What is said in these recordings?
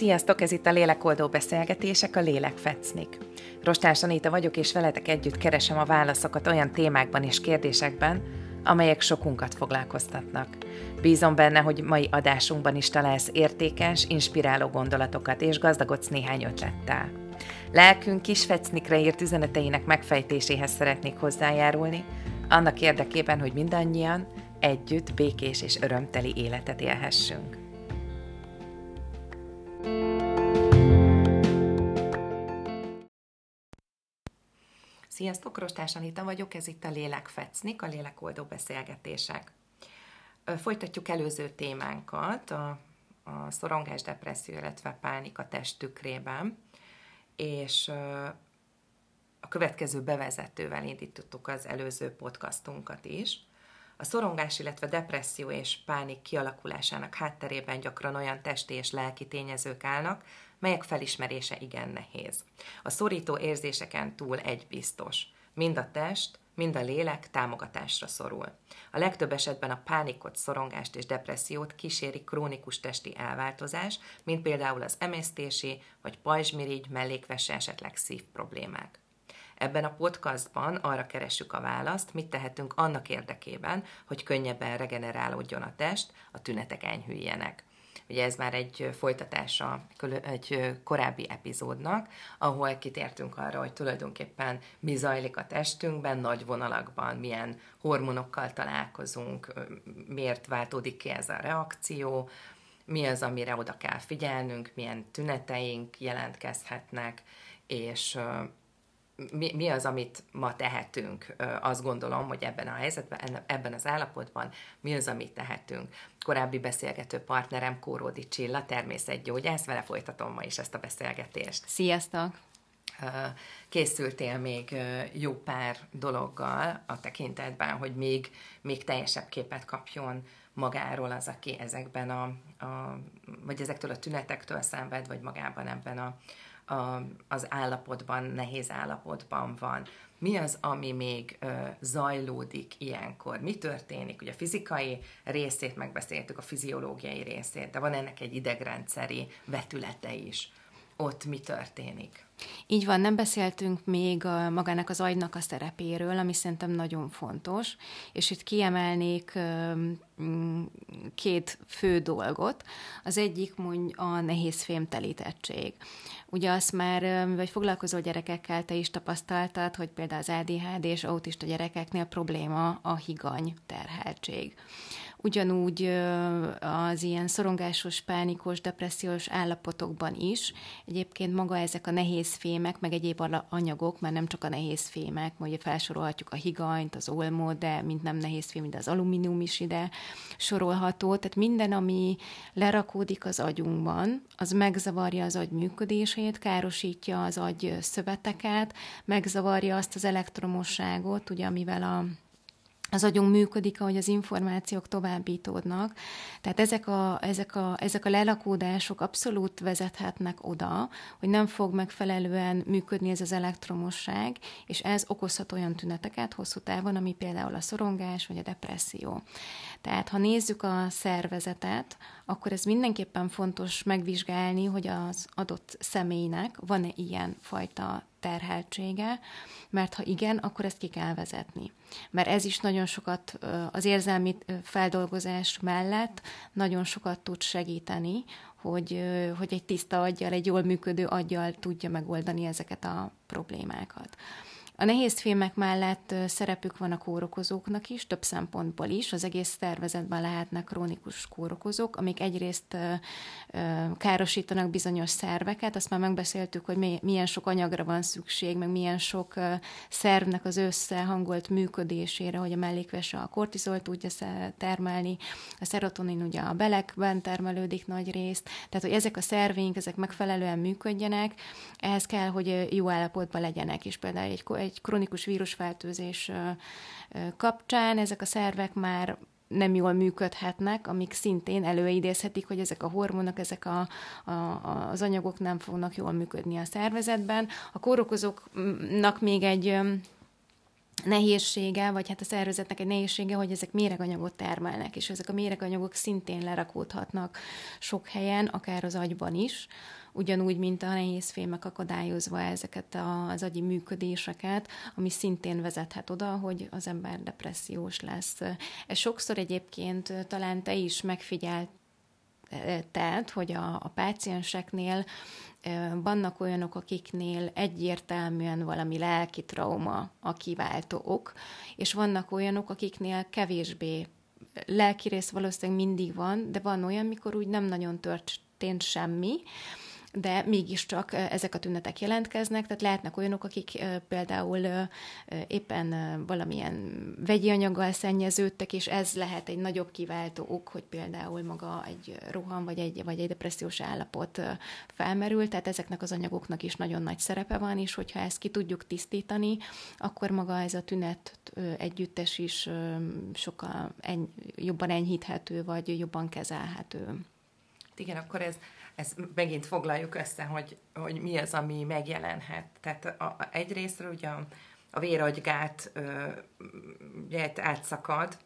Sziasztok, ez itt a Lélekoldó Beszélgetések, a Lélek Fecnik. Rostás Anita vagyok, és veletek együtt keresem a válaszokat olyan témákban és kérdésekben, amelyek sokunkat foglalkoztatnak. Bízom benne, hogy mai adásunkban is találsz értékes, inspiráló gondolatokat, és gazdagodsz néhány ötlettel. Lelkünk kis fecnikre írt üzeneteinek megfejtéséhez szeretnék hozzájárulni, annak érdekében, hogy mindannyian együtt békés és örömteli életet élhessünk. Sziasztok, Rostás Anita vagyok, ez itt a Lélek Fecnik, a lélekoldó beszélgetések. Folytatjuk előző témánkat, a, a szorongás, depresszió, illetve pánik a test tükrében, és a következő bevezetővel indítottuk az előző podcastunkat is. A szorongás, illetve depresszió és pánik kialakulásának hátterében gyakran olyan testi és lelki tényezők állnak, melyek felismerése igen nehéz. A szorító érzéseken túl egy biztos. Mind a test, mind a lélek támogatásra szorul. A legtöbb esetben a pánikot, szorongást és depressziót kíséri krónikus testi elváltozás, mint például az emésztési vagy pajzsmirigy, mellékvese, esetleg szív problémák. Ebben a podcastban arra keressük a választ, mit tehetünk annak érdekében, hogy könnyebben regenerálódjon a test, a tünetek enyhüljenek. Ugye ez már egy folytatása egy korábbi epizódnak, ahol kitértünk arra, hogy tulajdonképpen mi zajlik a testünkben, nagy vonalakban, milyen hormonokkal találkozunk, miért váltódik ki ez a reakció, mi az, amire oda kell figyelnünk, milyen tüneteink jelentkezhetnek, és mi, mi az, amit ma tehetünk, azt gondolom, hogy ebben a helyzetben, ebben az állapotban mi az, amit tehetünk. Korábbi beszélgető partnerem Kóródi Csilla, természetgyógyász, vele folytatom ma is ezt a beszélgetést. Sziasztok! Készültél még jó pár dologgal a tekintetben, hogy még, még teljesebb képet kapjon magáról az, aki ezekben a, a vagy ezektől a tünetektől szenved, vagy magában ebben a, a, az állapotban, nehéz állapotban van. Mi az, ami még ö, zajlódik ilyenkor? Mi történik? Ugye a fizikai részét megbeszéltük, a fiziológiai részét, de van ennek egy idegrendszeri vetülete is. Ott mi történik? Így van, nem beszéltünk még magának az agynak a szerepéről, ami szerintem nagyon fontos, és itt kiemelnék két fő dolgot. Az egyik mondj a nehéz fémtelítettség. Ugye azt már, vagy foglalkozó gyerekekkel te is tapasztaltad, hogy például az ADHD és autista gyerekeknél probléma a higany terheltség. Ugyanúgy az ilyen szorongásos, pánikos, depressziós állapotokban is. Egyébként maga ezek a nehéz fémek, meg egyéb anyagok, már nem csak a nehéz fémek, ugye felsorolhatjuk a higanyt, az olmot, de mint nem nehéz fém, de az alumínium is ide sorolható. Tehát minden, ami lerakódik az agyunkban, az megzavarja az agy működését, károsítja az agy szöveteket, megzavarja azt az elektromosságot, ugye, amivel a az agyunk működik, ahogy az információk továbbítódnak. Tehát ezek a, ezek, a, ezek a lelakódások abszolút vezethetnek oda, hogy nem fog megfelelően működni ez az elektromosság, és ez okozhat olyan tüneteket hosszú távon, ami például a szorongás vagy a depresszió. Tehát ha nézzük a szervezetet, akkor ez mindenképpen fontos megvizsgálni, hogy az adott személynek van-e ilyen fajta terheltsége, mert ha igen, akkor ezt ki kell vezetni. Mert ez is nagyon sokat az érzelmi feldolgozás mellett nagyon sokat tud segíteni, hogy, hogy egy tiszta aggyal, egy jól működő aggyal tudja megoldani ezeket a problémákat. A nehéz filmek mellett szerepük van a kórokozóknak is, több szempontból is. Az egész szervezetben lehetnek krónikus kórokozók, amik egyrészt károsítanak bizonyos szerveket, azt már megbeszéltük, hogy milyen sok anyagra van szükség, meg milyen sok szervnek az összehangolt működésére, hogy a mellékvese a kortizol tudja termelni, a szerotonin ugye a belekben termelődik nagy részt, tehát hogy ezek a szerveink, ezek megfelelően működjenek, ehhez kell, hogy jó állapotban legyenek, és például egy egy krónikus vírusfertőzés kapcsán ezek a szervek már nem jól működhetnek, amik szintén előidézhetik, hogy ezek a hormonok, ezek a, a, az anyagok nem fognak jól működni a szervezetben. A kórokozóknak még egy nehézsége, vagy hát a szervezetnek egy nehézsége, hogy ezek méreganyagot termelnek, és ezek a méreganyagok szintén lerakódhatnak sok helyen, akár az agyban is, ugyanúgy, mint a nehéz fémek akadályozva ezeket az agyi működéseket, ami szintén vezethet oda, hogy az ember depressziós lesz. Ez sokszor egyébként talán te is megfigyelt tehát, hogy a, a pácienseknél vannak olyanok, akiknél egyértelműen valami lelki trauma a kiváltó ok, és vannak olyanok, akiknél kevésbé lelki rész valószínűleg mindig van, de van olyan, mikor úgy nem nagyon történt semmi, de mégiscsak ezek a tünetek jelentkeznek, tehát lehetnek olyanok, akik például éppen valamilyen vegyi anyaggal szennyeződtek, és ez lehet egy nagyobb kiváltó ok, hogy például maga egy rohan vagy egy, vagy egy depressziós állapot felmerül, tehát ezeknek az anyagoknak is nagyon nagy szerepe van, és hogyha ezt ki tudjuk tisztítani, akkor maga ez a tünet együttes is sokkal eny- jobban enyhíthető, vagy jobban kezelhető. Igen, akkor ez ezt megint foglaljuk össze, hogy, hogy mi az, ami megjelenhet. Tehát a, a, egyrésztről ugye a, a véragygát ö, ugye, átszakad,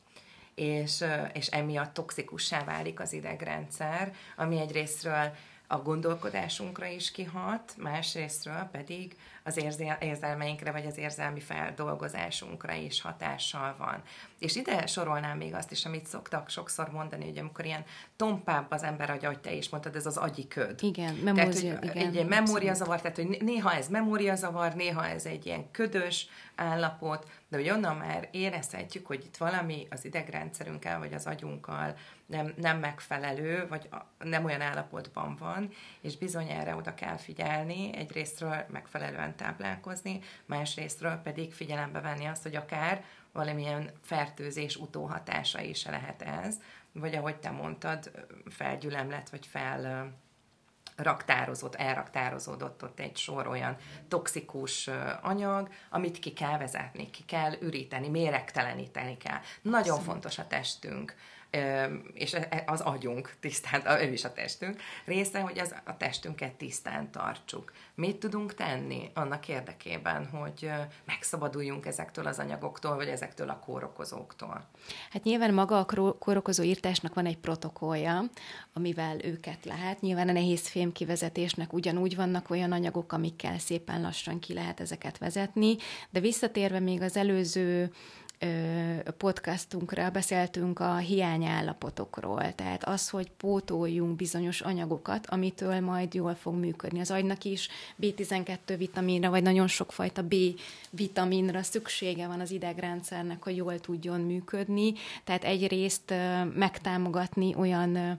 és, és emiatt toxikussá válik az idegrendszer, ami egyrésztről a gondolkodásunkra is kihat, másrésztről pedig az érzelmeinkre, vagy az érzelmi feldolgozásunkra is hatással van. És ide sorolnám még azt is, amit szoktak sokszor mondani, hogy amikor ilyen tompább az ember agy, ahogy te is mondtad, ez az agyi köd. Igen, memória, tehát, hogy igen, egy memóriazavar, tehát hogy néha ez memóriazavar, néha ez egy ilyen ködös állapot, de hogy onnan már érezhetjük, hogy itt valami az idegrendszerünkkel, vagy az agyunkkal nem, nem megfelelő, vagy nem olyan állapotban van, és bizonyára oda kell figyelni, egyrésztről megfelelően táplálkozni, másrésztről pedig figyelembe venni azt, hogy akár valamilyen fertőzés utóhatása is lehet ez, vagy ahogy te mondtad, felgyülemlet, vagy fel raktározott, elraktározódott ott egy sor olyan toxikus anyag, amit ki kell vezetni, ki kell üríteni, méregteleníteni kell. Nagyon fontos a testünk és e, e, az agyunk tisztán, ő is a testünk része, hogy az, a testünket tisztán tartsuk. Mit tudunk tenni annak érdekében, hogy megszabaduljunk ezektől az anyagoktól, vagy ezektől a kórokozóktól? Hát nyilván maga a kórokozó írtásnak van egy protokollja, amivel őket lehet. Nyilván a nehéz fém kivezetésnek ugyanúgy vannak olyan anyagok, amikkel szépen lassan ki lehet ezeket vezetni, de visszatérve még az előző podcastunkra beszéltünk a hiányállapotokról, tehát az, hogy pótoljunk bizonyos anyagokat, amitől majd jól fog működni. Az agynak is B12 vitaminra, vagy nagyon sokfajta B vitaminra szüksége van az idegrendszernek, hogy jól tudjon működni, tehát egyrészt megtámogatni olyan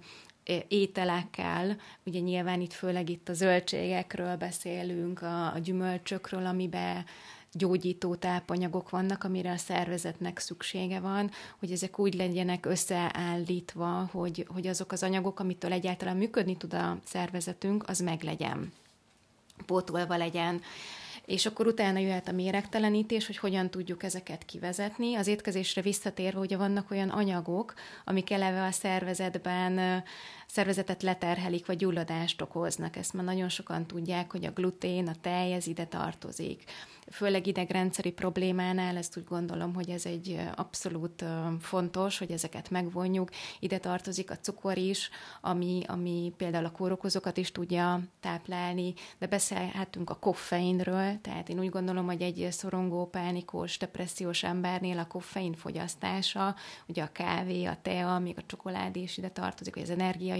ételekkel, ugye nyilván itt főleg itt a zöldségekről beszélünk, a, a gyümölcsökről, amiben gyógyító tápanyagok vannak, amire a szervezetnek szüksége van, hogy ezek úgy legyenek összeállítva, hogy, hogy azok az anyagok, amitől egyáltalán működni tud a szervezetünk, az meglegyen, pótolva legyen és akkor utána jöhet a méregtelenítés, hogy hogyan tudjuk ezeket kivezetni. Az étkezésre visszatérve, hogy vannak olyan anyagok, amik eleve a szervezetben szervezetet leterhelik, vagy gyulladást okoznak. Ezt már nagyon sokan tudják, hogy a glutén, a tej, ez ide tartozik főleg idegrendszeri problémánál, ezt úgy gondolom, hogy ez egy abszolút fontos, hogy ezeket megvonjuk. Ide tartozik a cukor is, ami, ami például a kórokozókat is tudja táplálni, de beszélhetünk a koffeinről, tehát én úgy gondolom, hogy egy szorongó, pánikos, depressziós embernél a koffein fogyasztása, ugye a kávé, a tea, még a csokoládé is ide tartozik, vagy az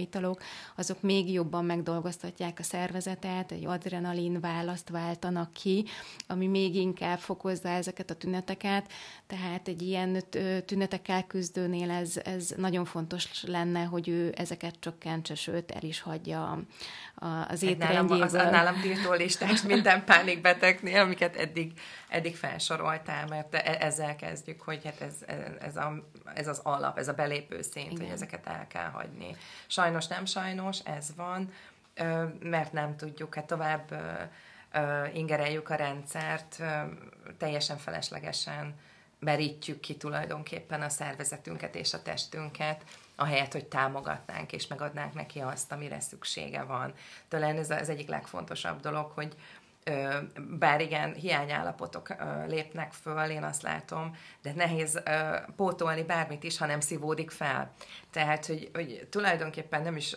energiaitalok, azok még jobban megdolgoztatják a szervezetet, egy adrenalin választ váltanak ki, ami még inkább fokozza ezeket a tüneteket, tehát egy ilyen tünetekkel küzdőnél ez, ez nagyon fontos lenne, hogy ő ezeket csökkentse, sőt el is hagyja az étrendjéből. Az, az nálam tiltó listás minden pánikbetegnél, amiket eddig, eddig felsoroltál, mert e, ezzel kezdjük, hogy hát ez, ez, a, ez az alap, ez a belépő szint, Igen. hogy ezeket el kell hagyni. Sajnos nem sajnos, ez van, mert nem tudjuk, hát tovább ingereljük a rendszert, teljesen feleslegesen merítjük ki tulajdonképpen a szervezetünket és a testünket, ahelyett, hogy támogatnánk és megadnánk neki azt, amire szüksége van. Talán ez az egyik legfontosabb dolog, hogy bár igen, hiányállapotok lépnek föl, én azt látom, de nehéz pótolni bármit is, ha nem szívódik fel. Tehát, hogy, hogy tulajdonképpen nem is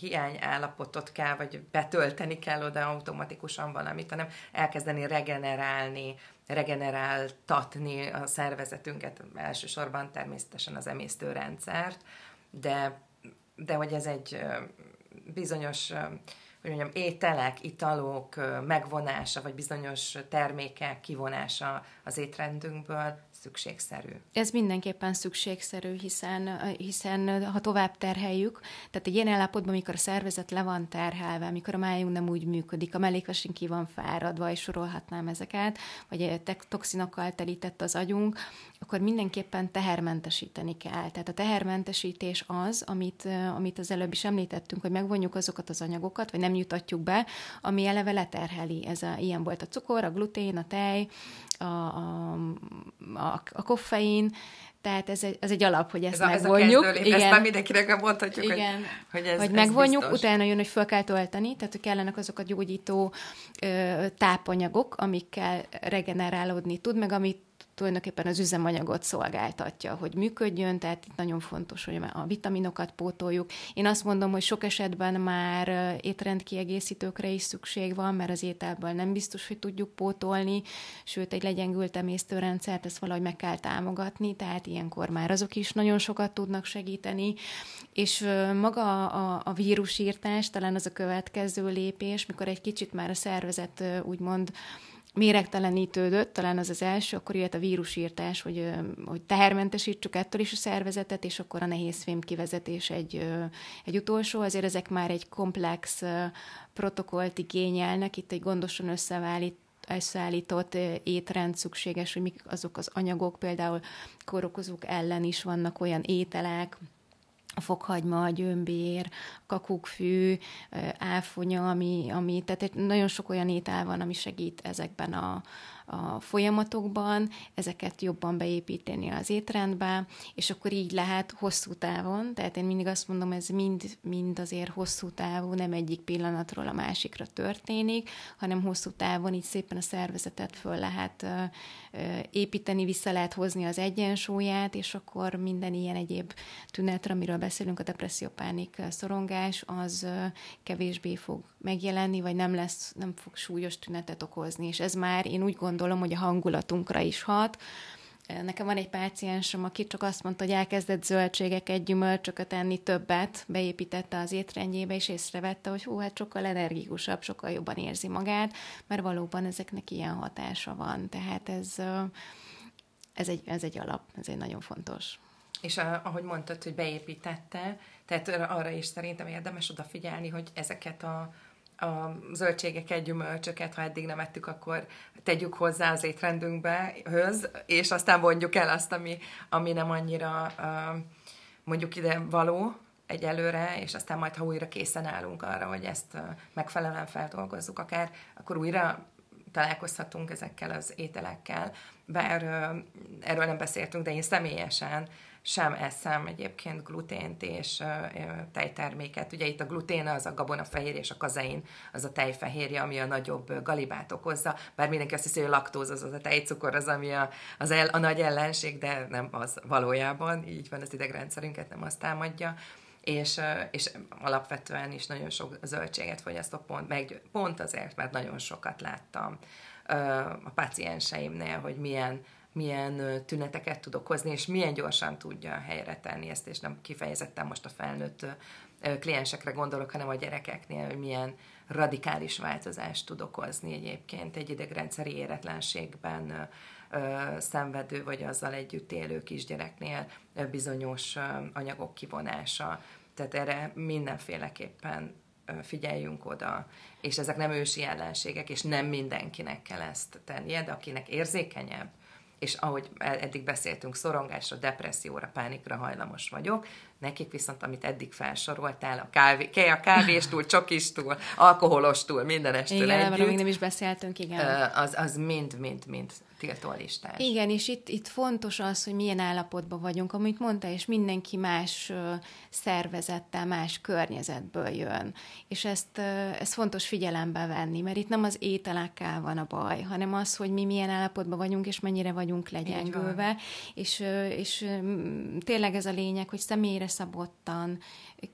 hiányállapotot kell, vagy betölteni kell oda automatikusan valamit, hanem elkezdeni regenerálni, regeneráltatni a szervezetünket, elsősorban természetesen az emésztőrendszert, de, de hogy ez egy bizonyos hogy mondjam, ételek, italok megvonása, vagy bizonyos termékek kivonása az étrendünkből szükségszerű. Ez mindenképpen szükségszerű, hiszen, hiszen ha tovább terheljük, tehát egy ilyen állapotban, amikor a szervezet le van terhelve, amikor a májunk nem úgy működik, a mellékvesünk ki van fáradva, és sorolhatnám ezeket, vagy toxinokkal telített az agyunk, akkor mindenképpen tehermentesíteni kell. Tehát a tehermentesítés az, amit, amit az előbb is említettünk, hogy megvonjuk azokat az anyagokat, vagy nem jutatjuk be, ami eleve leterheli. Ez a, ilyen volt a cukor, a glutén, a tej, a, a, a, a koffein, tehát ez egy, ez egy alap, hogy ezt ez megvonjuk. A, ez a igen. Ezt már mindenkinek mondhatjuk, igen. hogy, hogy ez Hogy ez megvonjuk, biztos. utána jön, hogy fel kell tölteni, tehát hogy kellenek azok a gyógyító ö, tápanyagok, amikkel regenerálódni tud, meg amit tulajdonképpen az üzemanyagot szolgáltatja, hogy működjön, tehát itt nagyon fontos, hogy a vitaminokat pótoljuk. Én azt mondom, hogy sok esetben már étrendkiegészítőkre is szükség van, mert az ételből nem biztos, hogy tudjuk pótolni, sőt, egy legyengült emésztőrendszert ezt valahogy meg kell támogatni, tehát ilyenkor már azok is nagyon sokat tudnak segíteni, és maga a, a vírusírtás talán az a következő lépés, mikor egy kicsit már a szervezet úgymond méregtelenítődött, talán az az első, akkor jött a vírusírtás, hogy, hogy tehermentesítsük ettől is a szervezetet, és akkor a nehézfém kivezetés egy, egy utolsó. Azért ezek már egy komplex protokollt igényelnek, itt egy gondosan összevállít összeállított étrend szükséges, hogy mik azok az anyagok, például korokozók ellen is vannak olyan ételek, a fokhagyma, a gyömbér, kakukkfű, áfonya, ami, ami, tehát nagyon sok olyan étel van, ami segít ezekben a, a folyamatokban, ezeket jobban beépíteni az étrendbe, és akkor így lehet hosszú távon, tehát én mindig azt mondom, ez mind, mind azért hosszú távú, nem egyik pillanatról a másikra történik, hanem hosszú távon így szépen a szervezetet föl lehet építeni, vissza lehet hozni az egyensúlyát, és akkor minden ilyen egyéb tünetre, amiről beszélünk, a depresszió, pánik, szorongás, az kevésbé fog megjelenni, vagy nem lesz, nem fog súlyos tünetet okozni. És ez már, én úgy gondolom, hogy a hangulatunkra is hat. Nekem van egy páciensem, aki csak azt mondta, hogy elkezdett zöldségeket, gyümölcsöket enni többet, beépítette az étrendjébe, és észrevette, hogy hú, hát sokkal energikusabb, sokkal jobban érzi magát, mert valóban ezeknek ilyen hatása van. Tehát ez, ez, egy, ez egy alap, ez egy nagyon fontos. És ahogy mondtad, hogy beépítette, tehát arra is szerintem érdemes odafigyelni, hogy ezeket a, a zöldségeket, gyümölcsöket, ha eddig nem ettük, akkor tegyük hozzá az étrendünkbe, höz, és aztán mondjuk el azt, ami, ami nem annyira mondjuk ide való egyelőre, és aztán majd, ha újra készen állunk arra, hogy ezt megfelelően feldolgozzuk akár, akkor újra találkozhatunk ezekkel az ételekkel. Bár erről nem beszéltünk, de én személyesen sem eszem egyébként glutént és tejterméket. Ugye itt a glutén az a gabonafehérje és a kazein az a tejfehérje, ami a nagyobb galibát okozza, bár mindenki azt hiszi, hogy a laktóz az, az a tejcukor az, ami a, az el, a nagy ellenség, de nem az valójában, így van az idegrendszerünket, nem azt támadja. És, és alapvetően is nagyon sok zöldséget fogyasztok pont, meg, pont azért, mert nagyon sokat láttam a pacienseimnél, hogy milyen milyen tüneteket tud okozni, és milyen gyorsan tudja helyre tenni ezt, és nem kifejezetten most a felnőtt kliensekre gondolok, hanem a gyerekeknél, hogy milyen radikális változást tud okozni egyébként egy idegrendszeri éretlenségben szenvedő, vagy azzal együtt élő kisgyereknél bizonyos anyagok kivonása. Tehát erre mindenféleképpen figyeljünk oda, és ezek nem ősi ellenségek, és nem mindenkinek kell ezt tennie, de akinek érzékenyebb, és ahogy eddig beszéltünk, szorongásra, depresszióra, pánikra hajlamos vagyok, nekik viszont, amit eddig felsoroltál, a, kávé, a kávéstól, csokistól, alkoholostól, mindenestől igen, együtt. Igen, nem is beszéltünk, igen. Az, az mind, mind, mind tiltólistás. Igen, és itt, itt fontos az, hogy milyen állapotban vagyunk, amit mondta, és mindenki más szervezettel, más környezetből jön. És ezt, ezt fontos figyelembe venni, mert itt nem az ételekkel van a baj, hanem az, hogy mi milyen állapotban vagyunk, és mennyire vagyunk legyengülve. És, és tényleg ez a lényeg, hogy személyre szabottan,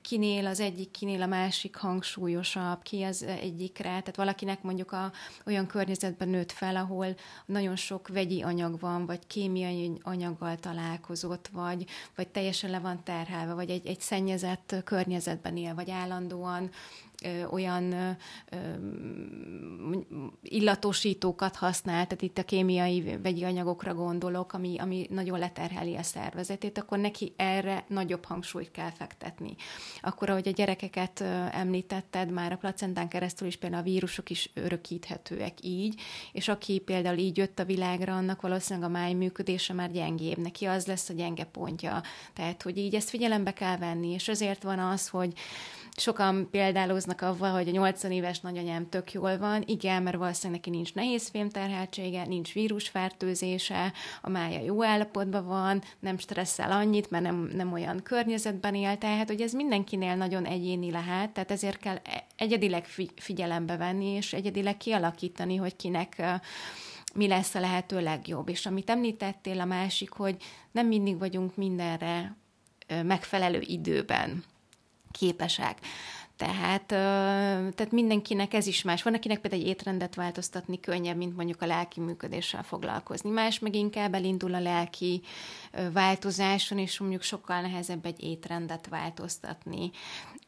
kinél az egyik, kinél a másik hangsúlyosabb, ki az egyikre. Tehát valakinek mondjuk a, olyan környezetben nőtt fel, ahol nagyon sok vegyi anyag van, vagy kémiai anyaggal találkozott, vagy, vagy teljesen le van terhelve, vagy egy, egy szennyezett környezetben él, vagy állandóan olyan illatosítókat használ, tehát itt a kémiai vegyi anyagokra gondolok, ami, ami nagyon leterheli a szervezetét, akkor neki erre nagyobb hangsúlyt kell fektetni. Akkor, ahogy a gyerekeket említetted, már a placentán keresztül is például a vírusok is örökíthetőek így, és aki például így jött a világra, annak valószínűleg a máj működése már gyengébb, neki az lesz a gyenge pontja. Tehát, hogy így ezt figyelembe kell venni, és azért van az, hogy sokan példáloznak avval, hogy a 80 éves nagyanyám tök jól van. Igen, mert valószínűleg neki nincs nehéz fémterheltsége, nincs vírusfertőzése, a mája jó állapotban van, nem stresszel annyit, mert nem, nem olyan környezetben él, tehát hogy ez mindenkinél nagyon egyéni lehet, tehát ezért kell e- egyedileg figyelembe venni, és egyedileg kialakítani, hogy kinek mi lesz a lehető legjobb. És amit említettél a másik, hogy nem mindig vagyunk mindenre megfelelő időben képesek. Tehát, tehát mindenkinek ez is más. Van, akinek például egy étrendet változtatni könnyebb, mint mondjuk a lelki működéssel foglalkozni. Más meg inkább elindul a lelki változáson, és mondjuk sokkal nehezebb egy étrendet változtatni.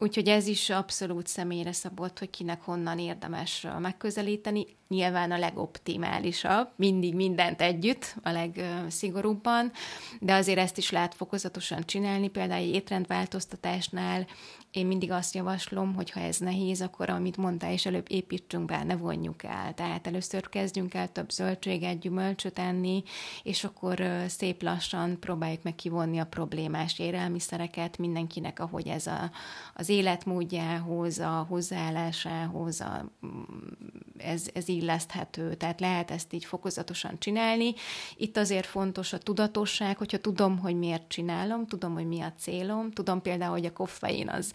Úgyhogy ez is abszolút személyre szabott, hogy kinek honnan érdemes megközelíteni. Nyilván a legoptimálisabb, mindig mindent együtt, a legszigorúbban, de azért ezt is lehet fokozatosan csinálni. Például egy étrendváltoztatásnál én mindig azt javaslom, hogy ha ez nehéz, akkor amit mondtál, és előbb építsünk be, ne vonjuk el. Tehát először kezdjünk el több zöldséget, gyümölcsöt enni, és akkor szép lassan próbáljuk meg kivonni a problémás élelmiszereket mindenkinek, ahogy ez a, az életmódjához, a hozzáállásához, a, ez, ez illeszthető. Tehát lehet ezt így fokozatosan csinálni. Itt azért fontos a tudatosság, hogyha tudom, hogy miért csinálom, tudom, hogy mi a célom, tudom például, hogy a koffein az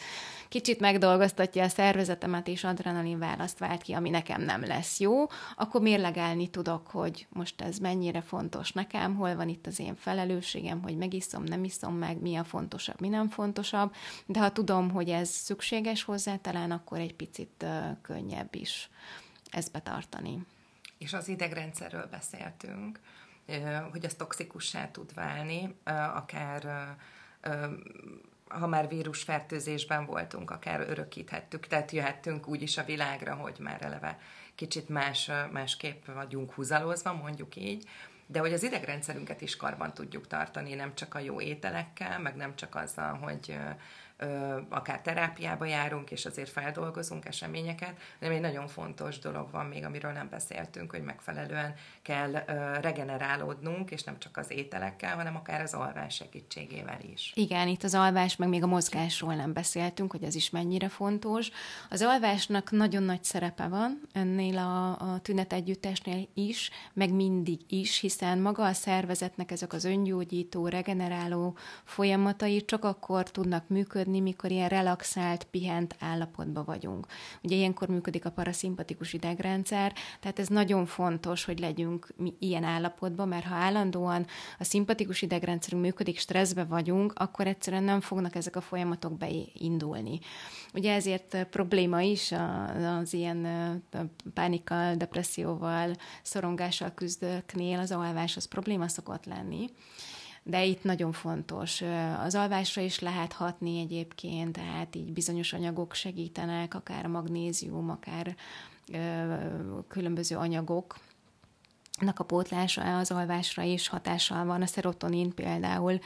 kicsit megdolgoztatja a szervezetemet, és adrenalin választ vált ki, ami nekem nem lesz jó, akkor mérlegelni tudok, hogy most ez mennyire fontos nekem, hol van itt az én felelősségem, hogy megiszom, nem iszom meg, mi a fontosabb, mi nem fontosabb, de ha tudom, hogy ez szükséges hozzá, talán akkor egy picit könnyebb is ezt betartani. És az idegrendszerről beszéltünk, hogy az toxikussá tud válni, akár ha már vírusfertőzésben voltunk, akár örökíthettük, tehát jöhettünk úgy is a világra, hogy már eleve kicsit más, másképp vagyunk húzalozva, mondjuk így, de hogy az idegrendszerünket is karban tudjuk tartani, nem csak a jó ételekkel, meg nem csak azzal, hogy akár terápiába járunk, és azért feldolgozunk eseményeket, de egy nagyon fontos dolog van még, amiről nem beszéltünk, hogy megfelelően kell regenerálódnunk, és nem csak az ételekkel, hanem akár az alvás segítségével is. Igen, itt az alvás, meg még a mozgásról nem beszéltünk, hogy ez is mennyire fontos. Az alvásnak nagyon nagy szerepe van ennél a, a tünet együttesnél is, meg mindig is, hiszen maga a szervezetnek ezek az öngyógyító, regeneráló folyamatai csak akkor tudnak működni, működni, mikor ilyen relaxált, pihent állapotban vagyunk. Ugye ilyenkor működik a paraszimpatikus idegrendszer, tehát ez nagyon fontos, hogy legyünk mi ilyen állapotban, mert ha állandóan a szimpatikus idegrendszerünk működik, stresszbe vagyunk, akkor egyszerűen nem fognak ezek a folyamatok beindulni. Ugye ezért probléma is az ilyen pánikkal, depresszióval, szorongással küzdőknél az alvás az probléma szokott lenni de itt nagyon fontos. Az alvásra is lehet hatni egyébként, tehát így bizonyos anyagok segítenek, akár a magnézium, akár különböző anyagok, a pótlása az alvásra is hatással van, a szerotonin például,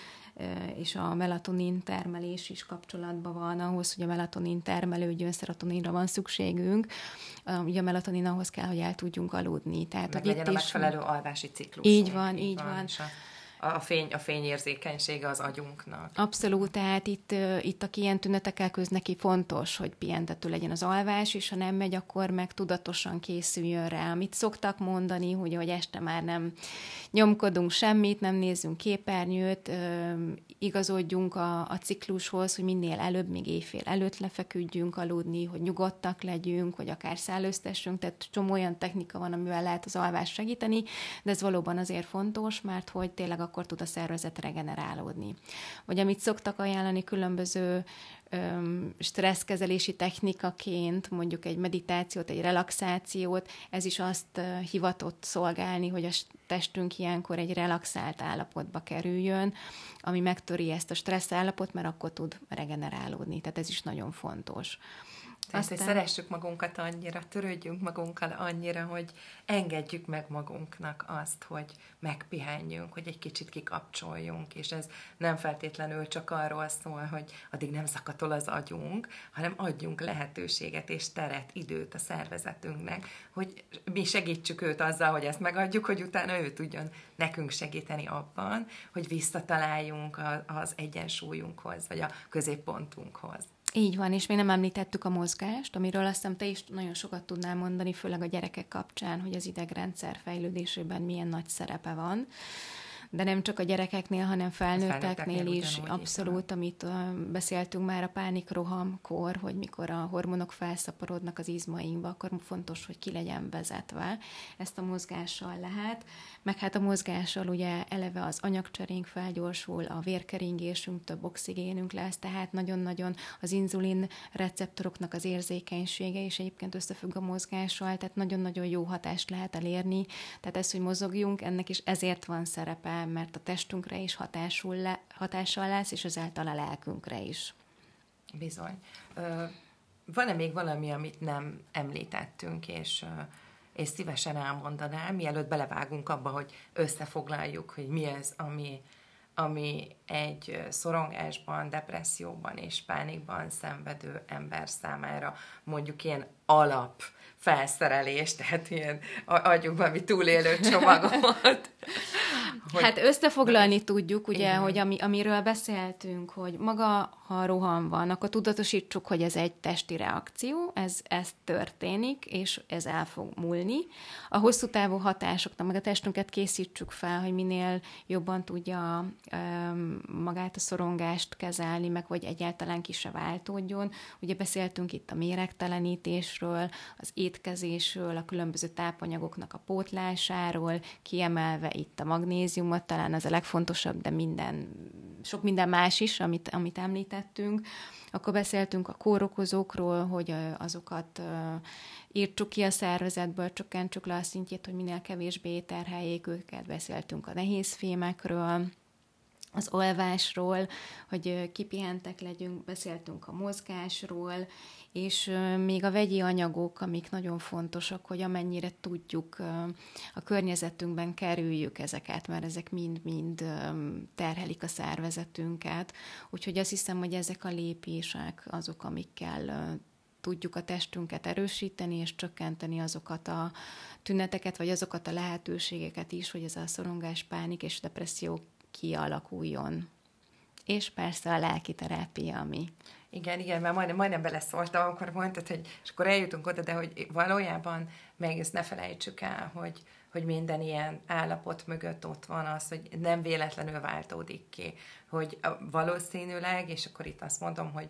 és a melatonin termelés is kapcsolatban van ahhoz, hogy a melatonin termelődjön, szerotoninra van szükségünk. Ugye a melatonin ahhoz kell, hogy el tudjunk aludni. Tehát Meg legyen a megfelelő alvási ciklus. Így van, így van. van. A, fény, a fényérzékenysége az agyunknak. Abszolút, tehát itt, itt aki ilyen tünetekkel köz neki fontos, hogy pihentető legyen az alvás, és ha nem megy, akkor meg tudatosan készüljön rá. Amit szoktak mondani, hogy, hogy este már nem nyomkodunk semmit, nem nézzünk képernyőt, igazodjunk a, a ciklushoz, hogy minél előbb, még éjfél előtt lefeküdjünk aludni, hogy nyugodtak legyünk, hogy akár szállöztessünk, tehát csomó olyan technika van, amivel lehet az alvást segíteni, de ez valóban azért fontos, mert hogy tényleg akkor tud a szervezet regenerálódni. Vagy amit szoktak ajánlani különböző stresszkezelési technikaként, mondjuk egy meditációt, egy relaxációt, ez is azt hivatott szolgálni, hogy a testünk ilyenkor egy relaxált állapotba kerüljön, ami megtöri ezt a stressz állapot, mert akkor tud regenerálódni. Tehát ez is nagyon fontos. Tehát, Aztán... hogy szeressük magunkat annyira, törődjünk magunkkal annyira, hogy engedjük meg magunknak azt, hogy megpihenjünk, hogy egy kicsit kikapcsoljunk, és ez nem feltétlenül csak arról szól, hogy addig nem szakatol az agyunk, hanem adjunk lehetőséget és teret, időt a szervezetünknek, hogy mi segítsük őt azzal, hogy ezt megadjuk, hogy utána ő tudjon nekünk segíteni abban, hogy visszataláljunk az egyensúlyunkhoz, vagy a középpontunkhoz. Így van, és még nem említettük a mozgást, amiről azt hiszem te is nagyon sokat tudnál mondani, főleg a gyerekek kapcsán, hogy az idegrendszer fejlődésében milyen nagy szerepe van de nem csak a gyerekeknél, hanem felnőtteknél is, abszolút, amit beszéltünk már a pánikrohamkor, hogy mikor a hormonok felszaporodnak az izmainkba, akkor fontos, hogy ki legyen vezetve. Ezt a mozgással lehet, meg hát a mozgással ugye eleve az anyagcserénk felgyorsul, a vérkeringésünk, több oxigénünk lesz, tehát nagyon-nagyon az inzulin receptoroknak az érzékenysége és egyébként összefügg a mozgással, tehát nagyon-nagyon jó hatást lehet elérni. Tehát ez, hogy mozogjunk, ennek is ezért van szerepe mert a testünkre is hatásul le, hatással lesz, és ezáltal a lelkünkre is. Bizony. van-e még valami, amit nem említettünk, és, és szívesen elmondanám, mielőtt belevágunk abba, hogy összefoglaljuk, hogy mi ez, ami, ami egy szorongásban, depresszióban és pánikban szenvedő ember számára mondjuk ilyen alap felszerelés, tehát ilyen adjunk valami túlélő csomagot. hogy... Hát összefoglalni tudjuk, ugye, Igen. hogy ami, amiről beszéltünk, hogy maga, ha roham van, akkor tudatosítsuk, hogy ez egy testi reakció, ez, ez történik, és ez el fog múlni. A hosszú távú hatásoknak, meg a testünket készítsük fel, hogy minél jobban tudja um, magát a szorongást kezelni, meg hogy egyáltalán ki se váltódjon. Ugye beszéltünk itt a méregtelenítésről, az étkezésről, a különböző tápanyagoknak a pótlásáról, kiemelve itt a magnéziumot, talán az a legfontosabb, de minden, sok minden más is, amit, amit említettünk. Akkor beszéltünk a kórokozókról, hogy azokat írtsuk ki a szervezetből, csökkentsük le a szintjét, hogy minél kevésbé terheljék őket. Beszéltünk a nehéz fémekről, az olvásról, hogy kipihentek legyünk, beszéltünk a mozgásról, és még a vegyi anyagok, amik nagyon fontosak, hogy amennyire tudjuk a környezetünkben kerüljük ezeket, mert ezek mind-mind terhelik a szervezetünket. Úgyhogy azt hiszem, hogy ezek a lépések azok, amikkel tudjuk a testünket erősíteni, és csökkenteni azokat a tüneteket, vagy azokat a lehetőségeket is, hogy ez a szorongás, pánik és depresszió kialakuljon. És persze a lelki terápia, ami igen, igen, mert majdnem, majdnem beleszóltam, amikor mondtad, hogy és akkor eljutunk oda, de hogy valójában meg ezt ne felejtsük el, hogy, hogy minden ilyen állapot mögött ott van az, hogy nem véletlenül váltódik ki, hogy valószínűleg, és akkor itt azt mondom, hogy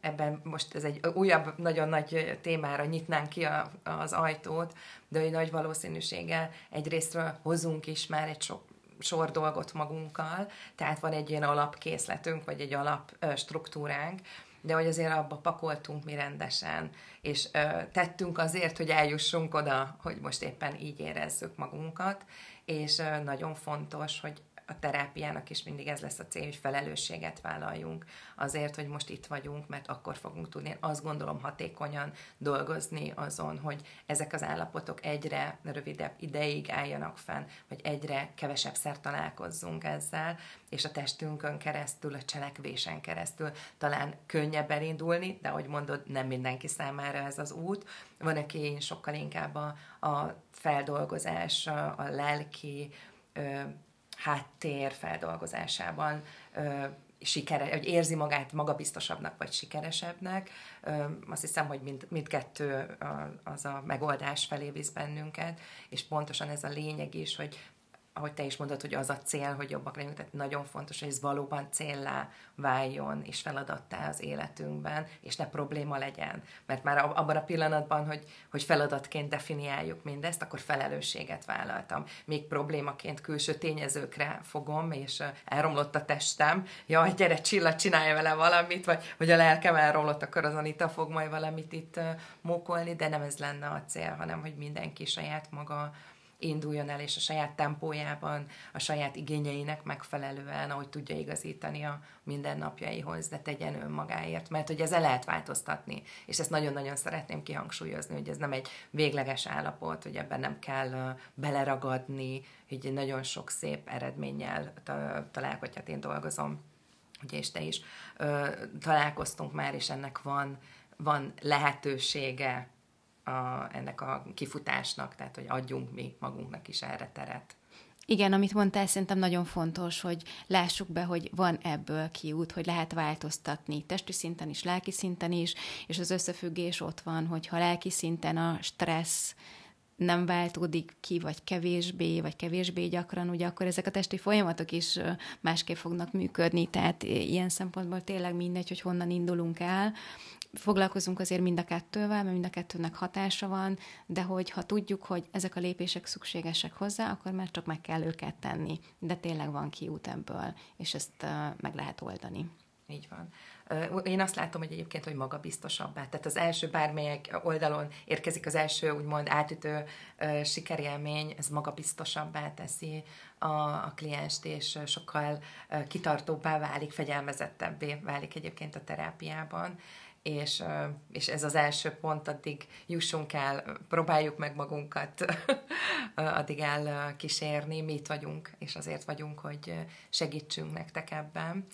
ebben most ez egy újabb, nagyon nagy témára nyitnánk ki a, az ajtót, de hogy nagy valószínűséggel egyrésztről hozunk is már egy sok sor dolgot magunkkal, tehát van egy ilyen alapkészletünk, vagy egy alap struktúránk, de hogy azért abba pakoltunk mi rendesen, és ö, tettünk azért, hogy eljussunk oda, hogy most éppen így érezzük magunkat, és ö, nagyon fontos, hogy a terápiának is mindig ez lesz a cél, hogy felelősséget vállaljunk azért, hogy most itt vagyunk, mert akkor fogunk tudni, én azt gondolom, hatékonyan dolgozni azon, hogy ezek az állapotok egyre rövidebb ideig álljanak fenn, vagy egyre kevesebb szer találkozzunk ezzel, és a testünkön keresztül, a cselekvésen keresztül talán könnyebb elindulni, de ahogy mondod, nem mindenki számára ez az út. Van, aki sokkal inkább a, a feldolgozás, a, a lelki, háttér feldolgozásában sikere, hogy érzi magát magabiztosabbnak vagy sikeresebbnek. Azt hiszem, hogy mind, mindkettő az a megoldás felé visz bennünket, és pontosan ez a lényeg is, hogy ahogy te is mondod, hogy az a cél, hogy jobbak legyünk, tehát nagyon fontos, hogy ez valóban céllá váljon, és feladattá az életünkben, és ne probléma legyen. Mert már abban a pillanatban, hogy, hogy feladatként definiáljuk mindezt, akkor felelősséget vállaltam. Még problémaként külső tényezőkre fogom, és elromlott a testem, jaj, gyere, Csilla, csinálja vele valamit, vagy, vagy a lelkem elromlott, akkor az Anita fog majd valamit itt mókolni, de nem ez lenne a cél, hanem hogy mindenki saját maga induljon el, és a saját tempójában, a saját igényeinek megfelelően, ahogy tudja igazítani a mindennapjaihoz, de tegyen önmagáért, mert hogy ezzel lehet változtatni, és ezt nagyon-nagyon szeretném kihangsúlyozni, hogy ez nem egy végleges állapot, hogy ebben nem kell beleragadni, hogy nagyon sok szép eredménnyel találkozhat, én dolgozom, ugye és te is. Találkoztunk már, és ennek van, van lehetősége a, ennek a kifutásnak, tehát hogy adjunk mi magunknak is erre teret. Igen, amit mondtál, szerintem nagyon fontos, hogy lássuk be, hogy van ebből kiút, hogy lehet változtatni testi szinten is, lelki szinten is, és az összefüggés ott van, hogyha lelki szinten a stressz nem váltódik ki, vagy kevésbé, vagy kevésbé gyakran, ugye akkor ezek a testi folyamatok is másképp fognak működni, tehát ilyen szempontból tényleg mindegy, hogy honnan indulunk el, foglalkozunk azért mind a kettővel, mert mind a kettőnek hatása van, de hogy ha tudjuk, hogy ezek a lépések szükségesek hozzá, akkor már csak meg kell őket tenni. De tényleg van kiút ebből, és ezt meg lehet oldani. Így van. Én azt látom, hogy egyébként, hogy magabiztosabbá. Tehát az első bármelyik oldalon érkezik az első úgymond átütő sikerélmény, ez magabiztosabbá teszi a, a klienst, és sokkal kitartóbbá válik, fegyelmezettebbé válik egyébként a terápiában. És, és ez az első pont, addig jussunk el, próbáljuk meg magunkat addig el kísérni, mi itt vagyunk, és azért vagyunk, hogy segítsünk nektek ebben,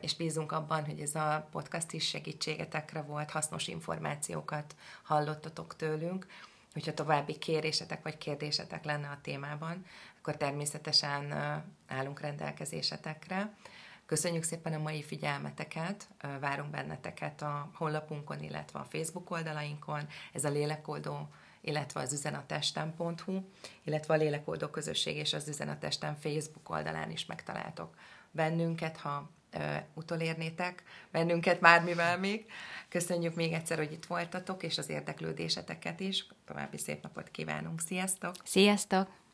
és bízunk abban, hogy ez a podcast is segítségetekre volt, hasznos információkat hallottatok tőlünk, hogyha további kérésetek vagy kérdésetek lenne a témában, akkor természetesen állunk rendelkezésetekre. Köszönjük szépen a mai figyelmeteket, várunk benneteket a honlapunkon, illetve a Facebook oldalainkon. Ez a lélekoldó illetve az üzenatesten.hu, illetve a Lélekoldó Közösség és az Üzenatesten Facebook oldalán is megtaláltok bennünket, ha utolérnétek bennünket mivel még. Köszönjük még egyszer, hogy itt voltatok, és az érdeklődéseteket is. További szép napot kívánunk. Sziasztok! Sziasztok!